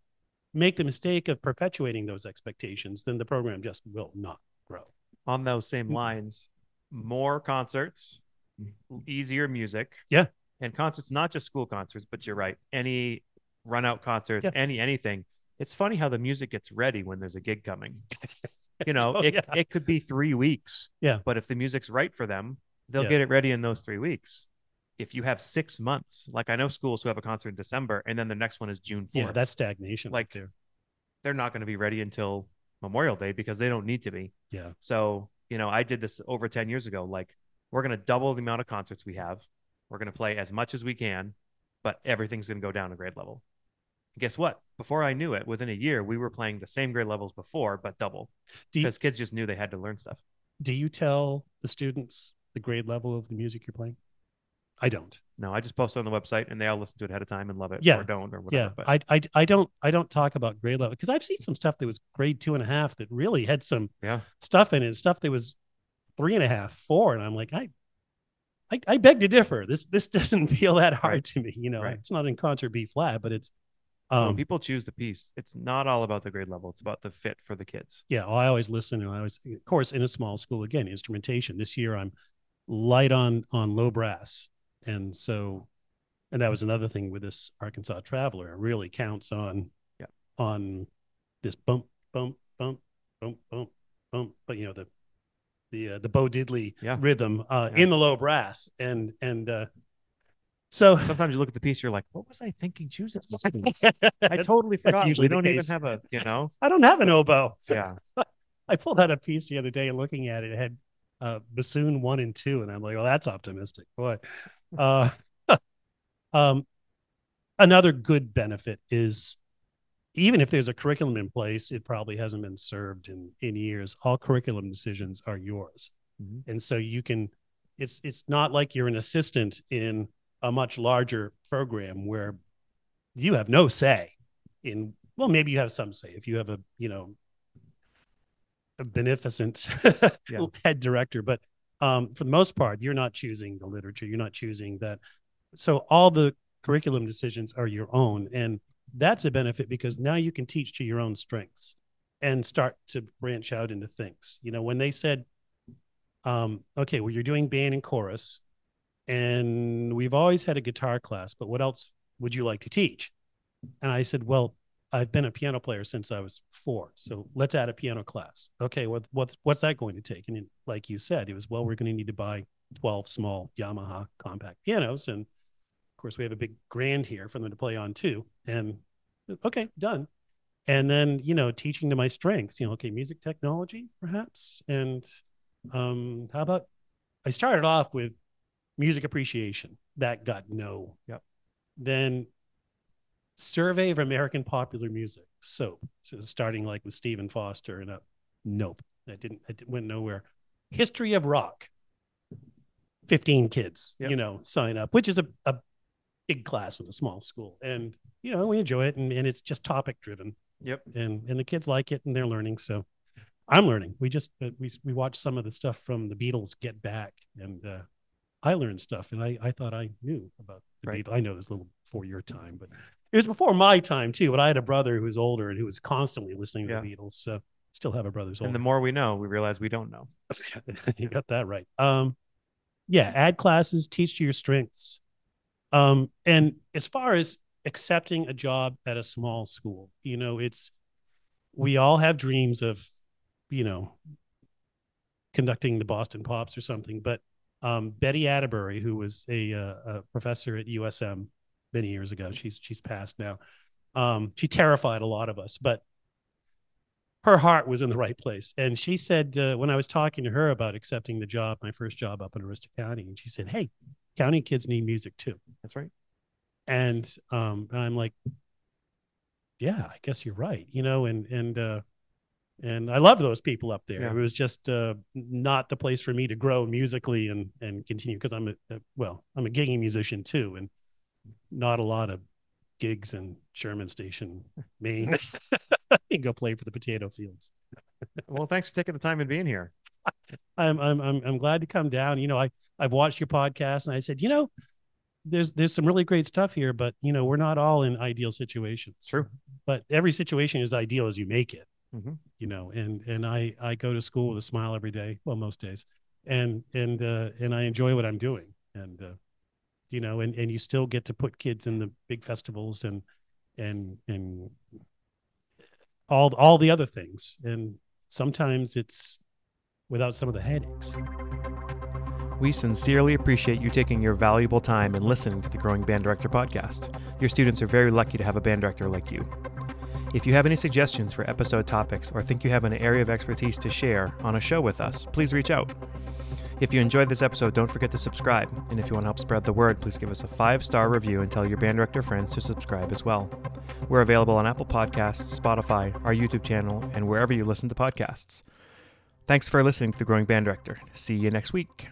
make the mistake of perpetuating those expectations, then the program just will not grow. On those same lines, more concerts, easier music. Yeah. And concerts, not just school concerts, but you're right. Any run out concerts, Yeah. any anything. It's funny how the music gets ready when there's a gig coming. [LAUGHS] You know, Oh, it, yeah. it could be three weeks. Yeah. But if the music's right for them, they'll Yeah. get it ready in those three weeks. If you have six months, like I know schools who have a concert in December and then the next one is June 4th, Yeah, that's stagnation. Like- right there. they're not going to be ready until Memorial Day because they don't need to be. Yeah. So, you know, I did this over 10 years ago. Like, we're going to double the amount of concerts we have. We're going to play as much as we can, but everything's going to go down a grade level. Guess what? Before I knew it, within a year, we were playing the same grade levels before, but double Do you, because kids just knew they had to learn stuff. do you tell the students the grade level of the music you're playing? I don't. No, I just post it on the website and they all listen to it ahead of time and love it Yeah. or don't or whatever. Yeah, but I, I I don't I don't talk about grade level because I've seen some stuff that was grade two and a half that really had some yeah, stuff in it, stuff that was three and a half, four, and I'm like, I, I, I beg to differ. This this [LAUGHS] doesn't feel that hard Right. to me. You know, Right. it's not in concert B flat, but it's, so when um, people choose the piece, it's not all about the grade level. It's about the fit for the kids. yeah. I always listen, and I always, of course, in a small school again, instrumentation. This year, I'm light on on low brass, and so, and that was another thing with this Arkansas Traveler. It really counts on, Yeah. on this bump, bump, bump, bump, bump, bump. But you know the the uh, the Bo Diddley Yeah. rhythm uh, Yeah. in the low brass, and and uh, so Sometimes you look at the piece, you're like, what was I thinking choosing this piece? I totally forgot. usually We don't even have a, you know, I don't have an oboe. yeah. [LAUGHS] I pulled out a piece the other day looking at it, it had uh, bassoon one and two, and I'm like, well, that's optimistic, boy. [LAUGHS] Uh, [LAUGHS] um, another good benefit is even if there's a curriculum in place, it probably hasn't been served in in years. All curriculum decisions are yours, Mhm. and so you can. It's it's not like you're an assistant in a much larger program where you have no say in. Well, maybe you have some say if you have a you know beneficent [LAUGHS] Yeah. head director, but um, for the most part, you're not choosing the literature. You're not choosing that. So all the curriculum decisions are your own, and that's a benefit because now you can teach to your own strengths and start to branch out into things. You know, when they said, um, "Okay, well, you're doing band and chorus, and we've always had a guitar class, but what else would you like to teach?" And I said, "Well, I've been a piano player since I was four. So let's add a piano class. Okay, what, what's what's that going to take? And it, like you said, it was well, we're going to need to buy twelve small Yamaha compact pianos, and of course we have a big grand here for them to play on too. And okay, done. And then you know, teaching to my strengths. You know, okay, music technology perhaps, and um, how about I started off with music appreciation that got no. Yep. Then Survey of American Popular Music, SOAP, so starting like with Stephen Foster and up. Nope, that didn't. It went nowhere. History of Rock. Fifteen kids, Yep. you know, sign up, which is a, a big class in a small school, and you know we enjoy it, and, and it's just topic driven Yep. and and the kids like it and they're learning so i'm learning we just uh, we we watched some of the stuff from the beatles get back and uh i learned stuff and i i thought i knew about the Right. beatles i know it was a little before your time but it was before my time too but i had a brother who was older and who was constantly listening to Yeah. the beatles so still have a brother who's And the more we know, we realize we don't know. [LAUGHS] you got that right um yeah add classes teach to your strengths um and as far as accepting a job at a small school you know it's we all have dreams of you know conducting the boston pops or something but um betty atterbury who was a, uh, a professor at usm many years ago she's she's passed now um she terrified a lot of us but her heart was in the right place. And she said, uh, when I was talking to her about accepting the job, my first job up in Aroostook County, and she said, Hey, county kids need music too. That's right. And, um, and I'm like, yeah, I guess you're right. You know, and, and, uh, and I love those people up there. Yeah. It was just uh, not the place for me to grow musically and and continue because I'm a, a well, I'm a gigging musician too, and not a lot of gigs in Sherman Station, [LAUGHS] Maine. [LAUGHS] you go play for the potato fields. Well, thanks for taking the time and being here. I'm I'm I'm I'm glad to come down. You know, I I've watched your podcast and I said, you know, there's there's some really great stuff here, but you know, we're not all in ideal situations. True. But every situation is ideal as you make it. Mhm. You know, and and I I go to school with a smile every day. Well, most days, and and uh, and I enjoy what I'm doing. And uh, you know, and and you still get to put kids in the big festivals and and and all all the other things. And sometimes it's without some of the headaches. We sincerely appreciate you taking your valuable time and listening to the Growing Band Director podcast. Your students are very lucky to have a band director like you. If you have any suggestions for episode topics or think you have an area of expertise to share on a show with us, please reach out. If you enjoyed this episode, don't forget to subscribe. And if you want to help spread the word, please give us a five star review and tell your band director friends to subscribe as well. We're available on Apple Podcasts, Spotify, our YouTube channel, and wherever you listen to podcasts. Thanks for listening to The Growing Band Director. See you next week.